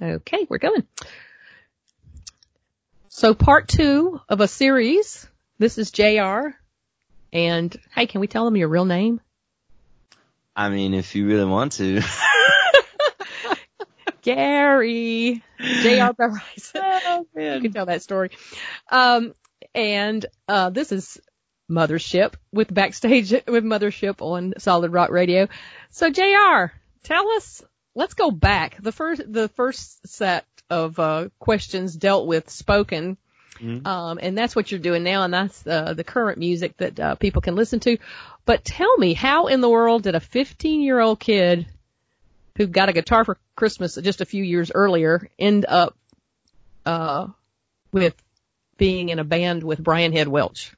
Okay, we're going. So part two of a series. This is JR. And hey, can we tell them your real name? I mean, if you really want to. Gary. JR Beverise. Oh, you can tell that story. Um, and, uh, this is Mothership with Backstage with Mothership on Solid Rock Radio. So JR, tell us, let's go back. The first, the first set of, uh, questions dealt with spoken. Mm-hmm. Um, and that's what you're doing now, and that's uh, the current music that uh, people can listen to. But tell me, how in the world did a 15 year old kid who got a guitar for Christmas just a few years earlier end up uh, with being in a band with Brian Head Welch?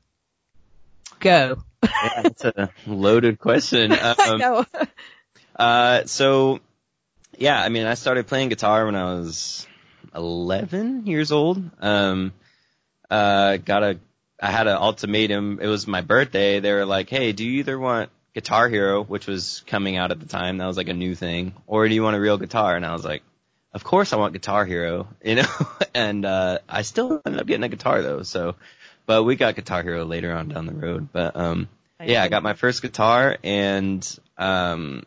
Go. yeah, that's a loaded question. Um, I know. uh, so, yeah, I mean, I started playing guitar when I was 11 years old. Um, uh, got a, I had an ultimatum. It was my birthday. They were like, hey, do you either want Guitar Hero, which was coming out at the time, that was like a new thing, or do you want a real guitar? And I was like, of course I want Guitar Hero, you know, and, uh, I still ended up getting a guitar though, so, but we got Guitar Hero later on down the road, but, um, yeah, I got my first guitar and, um,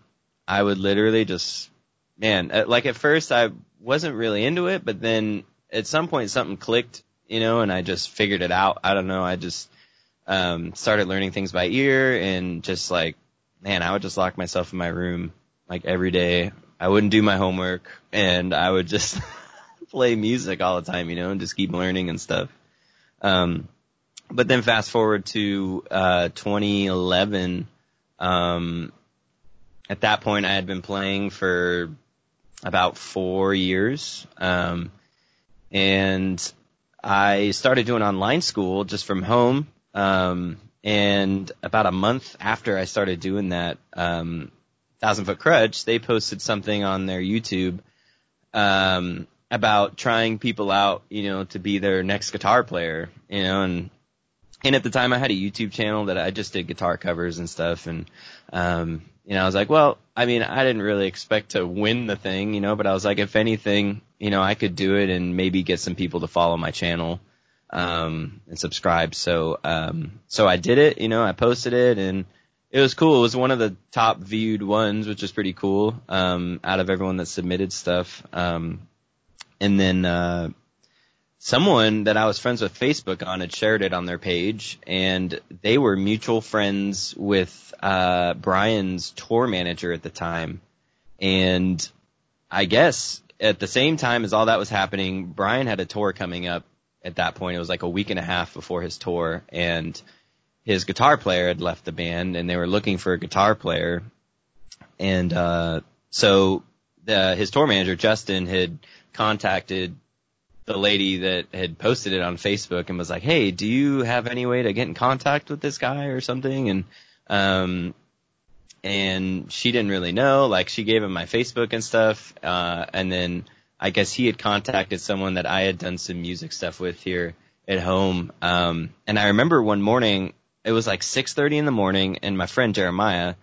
I would literally just, man, uh, like at first I wasn't really into it, but then at some point something clicked you know, and I just figured it out. I don't know. I just um, started learning things by ear and just like, man, I would just lock myself in my room like every day. I wouldn't do my homework and I would just play music all the time, you know, and just keep learning and stuff. Um, but then fast forward to uh, 2011. Um, at that point, I had been playing for about four years, um, and I started doing online school just from home. Um, and about a month after I started doing that, um, Thousand Foot Krutch, they posted something on their YouTube, um, about trying people out, you know, to be their next guitar player, you know, and, and at the time I had a YouTube channel that I just did guitar covers and stuff. And, um, you know, I was like, well, I mean, I didn't really expect to win the thing, you know, but I was like, if anything, you know, I could do it and maybe get some people to follow my channel, um, and subscribe. So, um, so I did it, you know, I posted it and it was cool. It was one of the top viewed ones, which is pretty cool, um, out of everyone that submitted stuff. Um, and then, uh, someone that I was friends with Facebook on had shared it on their page and they were mutual friends with uh Brian's tour manager at the time. And I guess at the same time as all that was happening, Brian had a tour coming up at that point. It was like a week and a half before his tour and his guitar player had left the band and they were looking for a guitar player. And uh so the his tour manager Justin had contacted the lady that had posted it on Facebook and was like, "Hey, do you have any way to get in contact with this guy or something?" And um, and she didn't really know. Like, she gave him my Facebook and stuff, uh, and then I guess he had contacted someone that I had done some music stuff with here at home. Um, and I remember one morning, it was like 6:30 in the morning, and my friend Jeremiah,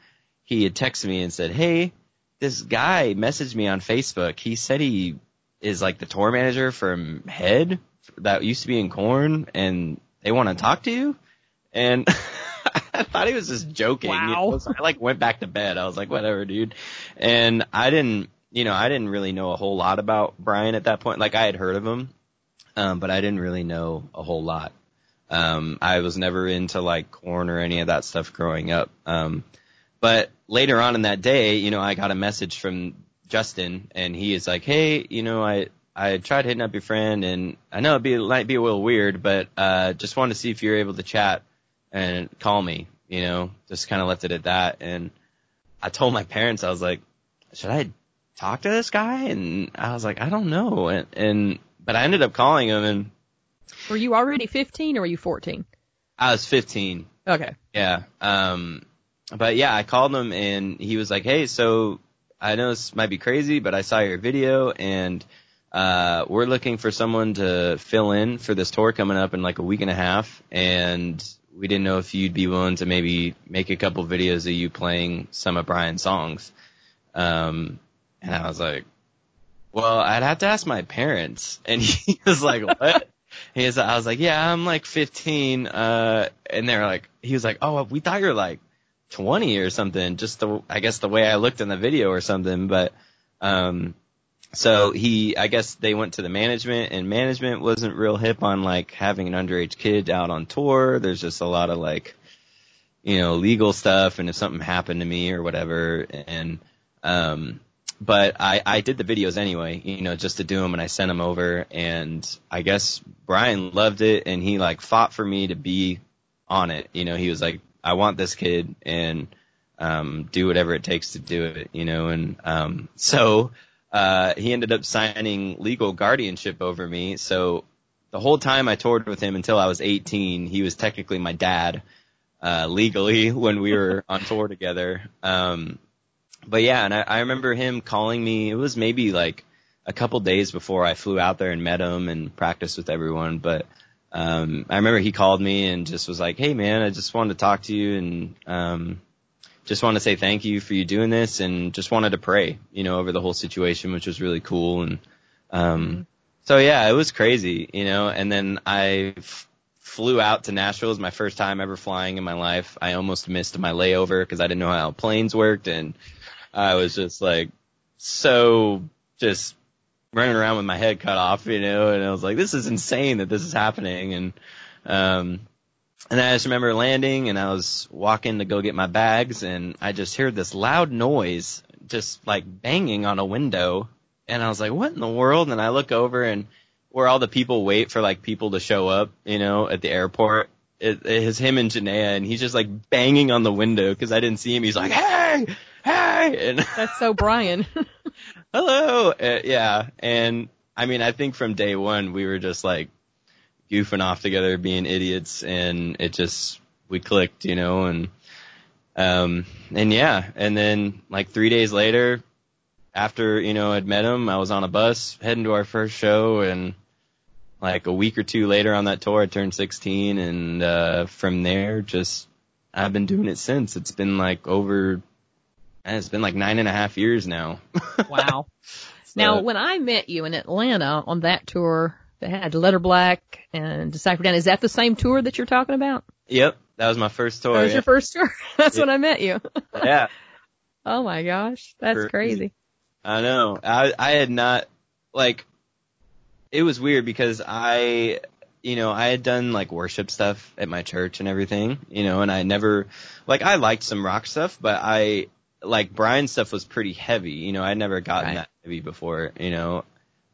he had texted me and said, "Hey." This guy messaged me on Facebook. He said he is like the tour manager from Head that used to be in Korn, and they want to talk to you. And I thought he was just joking. Wow. You know? so I like went back to bed. I was like, whatever, dude. And I didn't, you know, I didn't really know a whole lot about Brian at that point. Like I had heard of him, um, but I didn't really know a whole lot. Um, I was never into like Korn or any of that stuff growing up. Um, but later on in that day, you know, I got a message from Justin, and he is like, "Hey, you know, I I tried hitting up your friend, and I know it'd be it might be a little weird, but uh, just wanted to see if you're able to chat and call me. You know, just kind of left it at that. And I told my parents, I was like, should I talk to this guy? And I was like, I don't know. And, and but I ended up calling him, and Were you already 15 or were you 14? I was 15. Okay. Yeah. Um, but yeah, I called him, and he was like, Hey, so I know this might be crazy, but I saw your video and uh, we're looking for someone to fill in for this tour coming up in like a week and a half. And we didn't know if you'd be willing to maybe make a couple videos of you playing some of Brian's songs. Um, and I was like, well, I'd have to ask my parents. And he was like, what? he was, I was like, yeah, I'm like 15. Uh, and they're like, he was like, oh, we thought you were like 20 or something. Just the, I guess the way I looked in the video or something. But, um, so he, I guess they went to the management and management wasn't real hip on like having an underage kid out on tour. There's just a lot of like, you know, legal stuff and if something happened to me or whatever. And, um, but I, I did the videos anyway, you know, just to do them and I sent them over and I guess Brian loved it and he like fought for me to be on it. You know, he was like, I want this kid and, um, do whatever it takes to do it, you know, and, um, so, uh, he ended up signing legal guardianship over me. So the whole time I toured with him until I was 18, he was technically my dad, uh, legally when we were on tour together. Um, but yeah, and I, I remember him calling me. It was maybe like a couple days before I flew out there and met him and practiced with everyone. But um, I remember he called me and just was like, "Hey, man, I just wanted to talk to you and um, just want to say thank you for you doing this and just wanted to pray, you know, over the whole situation, which was really cool. And um, mm-hmm. so yeah, it was crazy, you know. And then I f- flew out to Nashville. It was my first time ever flying in my life. I almost missed my layover because I didn't know how planes worked and I was just like so just running around with my head cut off, you know, and I was like, this is insane that this is happening. And, um, and I just remember landing and I was walking to go get my bags and I just heard this loud noise just like banging on a window. And I was like, what in the world? And I look over and where all the people wait for like people to show up, you know, at the airport. It, it is him and Jennea and he's just like banging on the window because I didn't see him. He's like, hey, and that's so Brian. hello, uh, yeah, and I mean, I think from day one we were just like goofing off together, being idiots, and it just we clicked, you know, and um and yeah, and then like three days later, after you know I'd met him, I was on a bus heading to our first show, and like a week or two later on that tour, I turned 16, and uh from there, just I've been doing it since. It's been like over and it's been like nine and a half years now. wow. So, now, when I met you in Atlanta on that tour that had Letter Black and Decipher Down, is that the same tour that you're talking about? Yep. That was my first tour. That was yeah. your first tour? That's when I met you. yeah. Oh my gosh. That's crazy. I know. I, I had not, like, it was weird because I, you know, I had done like worship stuff at my church and everything, you know, and I never, like, I liked some rock stuff, but I, like Brian's stuff was pretty heavy. You know, I'd never gotten right. that heavy before. You know,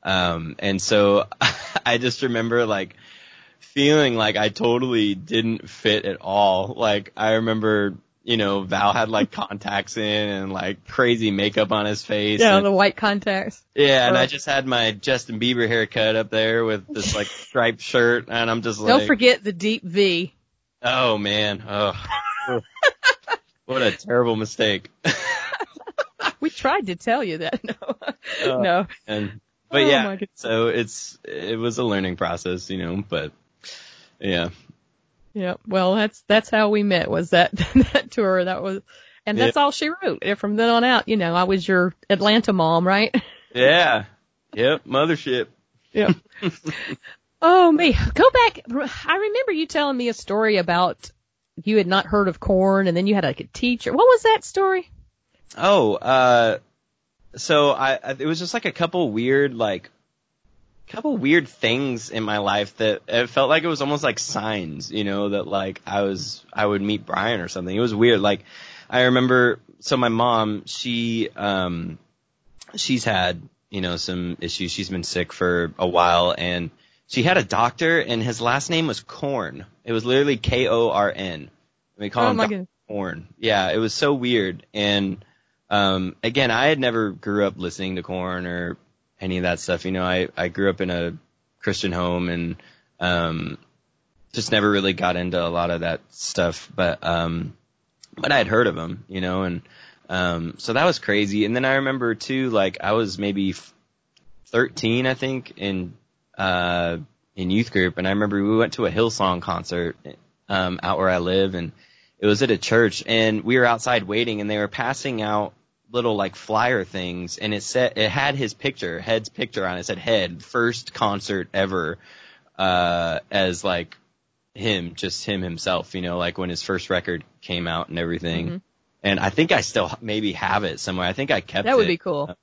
um, and so I just remember like feeling like I totally didn't fit at all. Like I remember, you know, Val had like contacts in and like crazy makeup on his face. Yeah, and, the white contacts. Yeah, and I just had my Justin Bieber haircut up there with this like striped shirt, and I'm just like. Don't forget the deep V. Oh man, oh. What a terrible mistake. we tried to tell you that. No. Uh, no. And but oh yeah, so it's it was a learning process, you know, but yeah. Yeah. Well, that's that's how we met was that that tour. That was and that's yeah. all she wrote. And From then on out, you know, I was your Atlanta mom, right? Yeah. Yep, mothership. Yep. oh me. Go back I remember you telling me a story about you had not heard of corn, and then you had like a teacher. What was that story? Oh, uh, so I, I it was just like a couple weird like couple weird things in my life that it felt like it was almost like signs, you know, that like I was I would meet Brian or something. It was weird. Like I remember so my mom, she um she's had, you know, some issues. She's been sick for a while and she had a doctor and his last name was Korn. It was literally K O R N. We call oh him Korn. Yeah, it was so weird. And um again, I had never grew up listening to Korn or any of that stuff. You know, I I grew up in a Christian home and um just never really got into a lot of that stuff. But um but I had heard of him, you know, and um so that was crazy. And then I remember too, like I was maybe 13, I think, in uh, in youth group, and I remember we went to a Hillsong concert um, out where I live, and it was at a church, and we were outside waiting, and they were passing out little like flyer things, and it said it had his picture, Head's picture on it. it said Head first concert ever, uh, as like him, just him himself. You know, like when his first record came out and everything. Mm-hmm. And I think I still maybe have it somewhere. I think I kept it. That would it. be cool.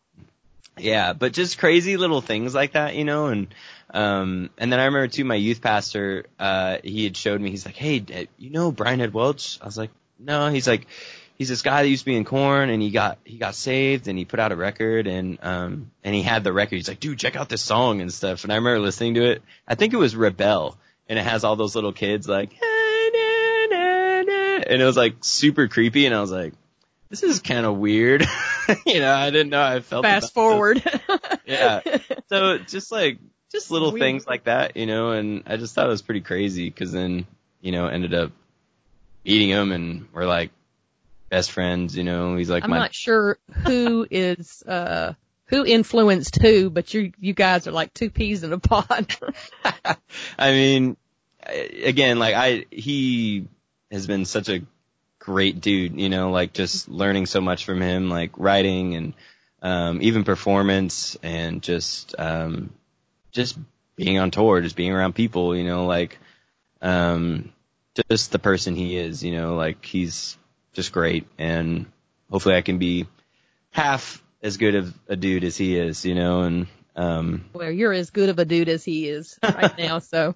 Yeah, but just crazy little things like that, you know, and um and then I remember too my youth pastor uh he had showed me he's like, "Hey, you know Brian Head Welch?" I was like, "No." He's like he's this guy that used to be in Korn and he got he got saved and he put out a record and um and he had the record. He's like, "Dude, check out this song and stuff." And I remember listening to it. I think it was Rebel and it has all those little kids like and it was like super creepy and I was like, this is kind of weird. you know, I didn't know I felt. Fast forward. yeah. So just like just little things like that, you know, and I just thought it was pretty crazy because then you know ended up meeting him and we're like best friends, you know. He's like I'm my not sure who is uh who influenced who, but you you guys are like two peas in a pod. I mean, again, like I, he has been such a great dude, you know, like just learning so much from him, like writing and, um, even performance and just, um, just being on tour, just being around people, you know, like, um, just the person he is, you know, like he's just great and hopefully I can be half as good of a dude as he is, you know, and, um, well, you're as good of a dude as he is right now. So,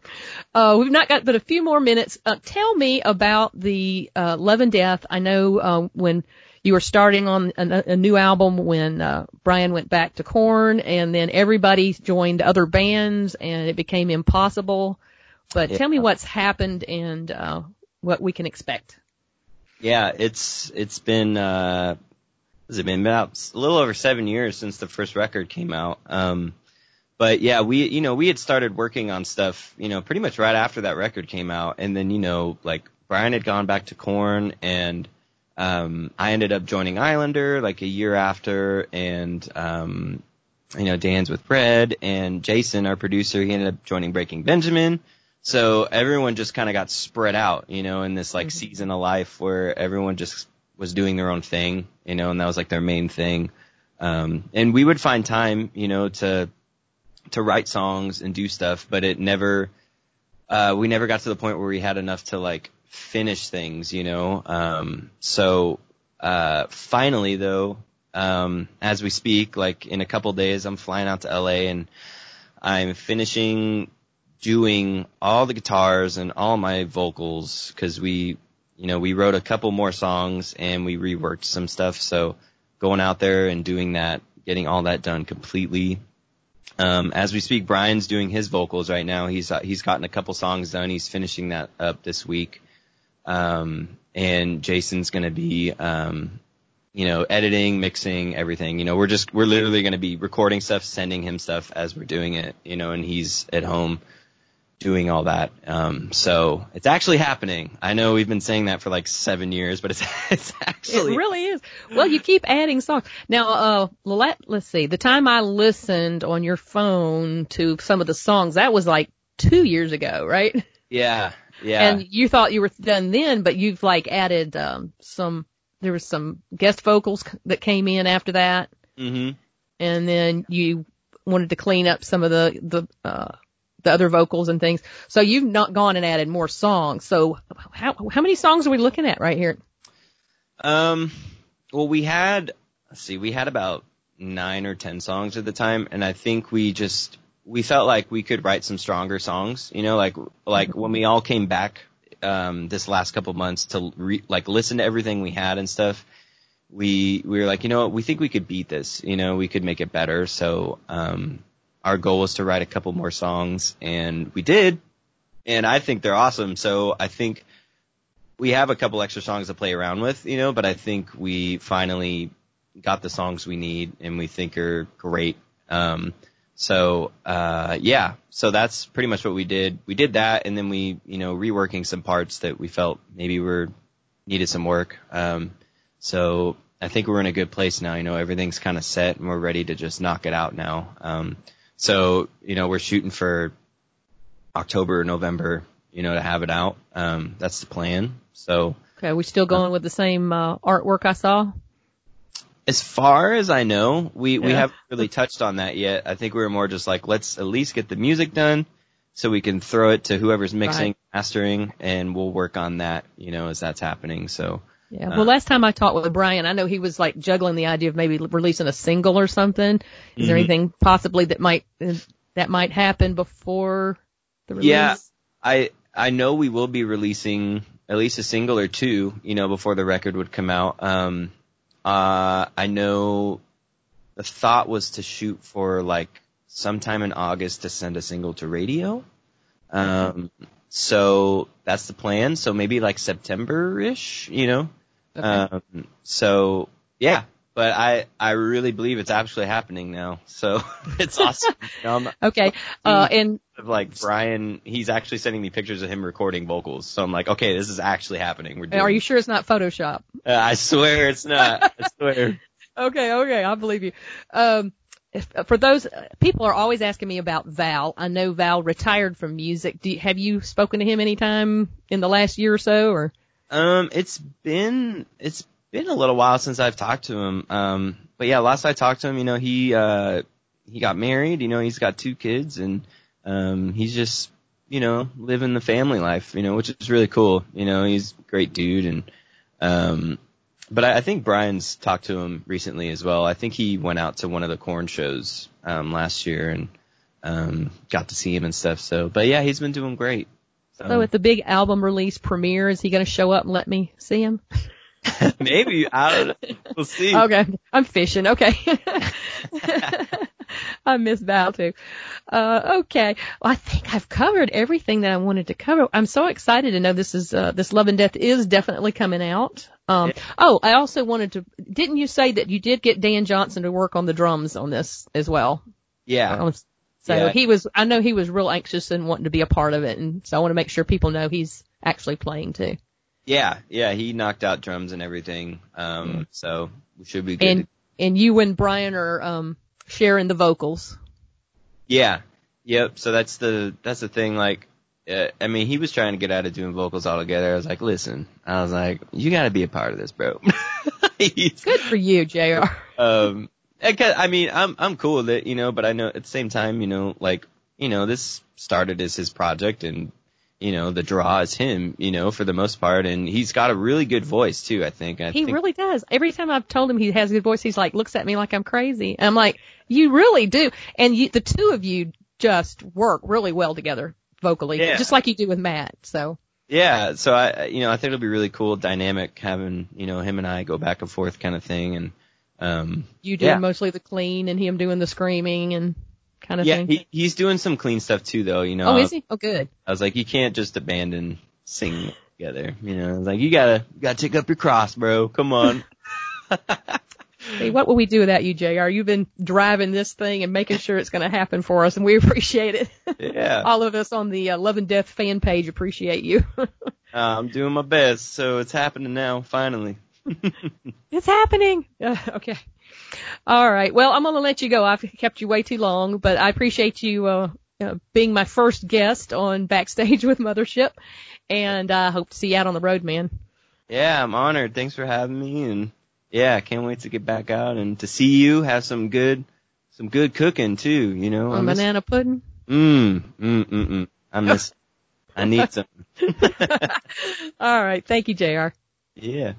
uh, we've not got but a few more minutes. Uh, tell me about the uh, Love and Death. I know uh, when you were starting on a, a new album when uh, Brian went back to Korn, and then everybody joined other bands, and it became impossible. But tell me what's happened and uh, what we can expect. Yeah, it's it's been uh has it been about a little over seven years since the first record came out. Um but yeah, we you know, we had started working on stuff, you know, pretty much right after that record came out and then, you know, like Brian had gone back to Corn and um I ended up joining Islander like a year after and um you know, Dan's with Red and Jason, our producer, he ended up joining Breaking Benjamin. So everyone just kind of got spread out, you know, in this like season of life where everyone just was doing their own thing, you know, and that was like their main thing. Um, and we would find time, you know, to, to write songs and do stuff, but it never, uh, we never got to the point where we had enough to like finish things, you know. Um, so, uh, finally though, um, as we speak, like in a couple days, I'm flying out to LA and I'm finishing doing all the guitars and all my vocals because we, you know, we wrote a couple more songs and we reworked some stuff. So going out there and doing that, getting all that done completely. Um, as we speak, Brian's doing his vocals right now. He's uh, he's gotten a couple songs done. He's finishing that up this week. Um, and Jason's gonna be, um, you know, editing, mixing, everything. You know, we're just we're literally gonna be recording stuff, sending him stuff as we're doing it. You know, and he's at home doing all that. Um, so it's actually happening. I know we've been saying that for like seven years, but it's it's actually It really is. Well, you keep adding songs. Now, uh, let, let's see. The time I listened on your phone to some of the songs, that was like two years ago, right? yeah, yeah. And you thought you were done then, but you've like added, um, some, there was some guest vocals c- that came in after that. hmm And then you wanted to clean up some of the, the, uh, the other vocals and things. So you've not gone and added more songs. So how, how many songs are we looking at right here? Um, well, we had, let's see, we had about nine or ten songs at the time, and I think we just we felt like we could write some stronger songs. You know, like like when we all came back um, this last couple months to re- like listen to everything we had and stuff. We we were like, you know what, we think we could beat this. You know, we could make it better. So um, our goal was to write a couple more songs, and we did. And I think they're awesome. So I think we have a couple extra songs to play around with, you know, but I think we finally got the songs we need and we think are great. Um, so, uh, yeah, so that's pretty much what we did. We did that and then we, you know, reworking some parts that we felt maybe were needed some work. Um, so I think we're in a good place now. You know, everything's kind of set and we're ready to just knock it out now. Um, so, you know, we're shooting for October, or November, you know, to have it out. Um, that's the plan. So Okay, we still going with the same uh, artwork I saw? As far as I know, we we haven't really touched on that yet. I think we were more just like let's at least get the music done so we can throw it to whoever's mixing, mastering, and we'll work on that. You know, as that's happening. So Yeah. Uh, Well, last time I talked with Brian, I know he was like juggling the idea of maybe releasing a single or something. Is there Mhm. anything possibly that might that might happen before the release? Yeah. I I know we will be releasing at least a single or two, you know, before the record would come out. Um, uh, I know the thought was to shoot for like sometime in August to send a single to radio. Um, so that's the plan. So maybe like September-ish, you know. Okay. Um, so yeah, but I I really believe it's actually happening now. So it's awesome. You okay. Uh, and like Brian, he's actually sending me pictures of him recording vocals. So I'm like, okay, this is actually happening. We're doing. are you sure it's not Photoshop? Uh, I swear it's not. I swear. Okay, okay, I believe you. Um, if, for those people are always asking me about Val. I know Val retired from music. Do you, have you spoken to him anytime in the last year or so, or? Um, it's been it's been a little while since I've talked to him. Um, but yeah, last I talked to him, you know, he uh he got married. You know, he's got two kids, and um, he's just you know living the family life. You know, which is really cool. You know, he's a great dude, and um, but I, I think Brian's talked to him recently as well. I think he went out to one of the Korn shows um last year and um got to see him and stuff. So, but yeah, he's been doing great. So at the big album release premiere, is he going to show up and let me see him? maybe I don't know. We'll see. Okay, I'm fishing. Okay. I miss Val too. Uh, okay. Well, I think I've covered everything that I wanted to cover. I'm so excited to know this is, uh, this Love and Death is definitely coming out. Um, oh, I also wanted to, didn't you say that you did get Dan Johnson to work on the drums on this as well? Yeah. Um, So Yeah. he was, I know he was real anxious and wanting to be a part of it. And so I want to make sure people know he's actually playing too. Yeah, yeah, he knocked out drums and everything. Um, so we should be good. And, and you and Brian are, um, sharing the vocals. yeah, yep. So that's the that's the thing. Like, uh, I mean, he was trying to get out of doing vocals altogether. I was like, listen, I was like, you got to be a part of this, bro. Good for you, JR. um, I mean, I'm I'm cool with it, you know, but I know at the same time, you know, like, you know, this started as his project and. You know, the draw is him, you know, for the most part, and he's got a really good voice too, I think. I He think really does. Every time I've told him he has a good voice, he's like, looks at me like I'm crazy. And I'm like, you really do. And you, the two of you just work really well together vocally, Yeah. just like you do with Matt. So, Yeah, so I, you know, I think it'll be really cool, dynamic, having you know him and I go back and forth kind of thing, and um, you doing Yeah. mostly the clean and him doing the screaming and kind of yeah, thing. he, he's doing some clean stuff too, though. You know, oh, is he? Oh, good. I was like, you can't just abandon singing together. You know, I was like, you gotta, you gotta take up your cross, bro. Come on. Hey, what will we do without you, JR? You've been driving this thing and making sure it's going to happen for us, and we appreciate it. yeah, All of us on the uh, Love and Death fan page appreciate you. uh, I'm doing my best, so it's happening now, finally. It's happening. Uh, okay. All right. Well, I'm going to let you go. I've kept you way too long, but I appreciate you uh, uh, being my first guest on Backstage with Mothership, and I hope to see you out on the road, man. Yeah, I'm honored. Thanks for having me, and yeah, I can't wait to get back out and to see you. Have some good, some good cooking too. You know, I On miss- banana pudding. Mm, mm, mm, mm. I miss. I need some. All right. Thank you, JR. Yeah.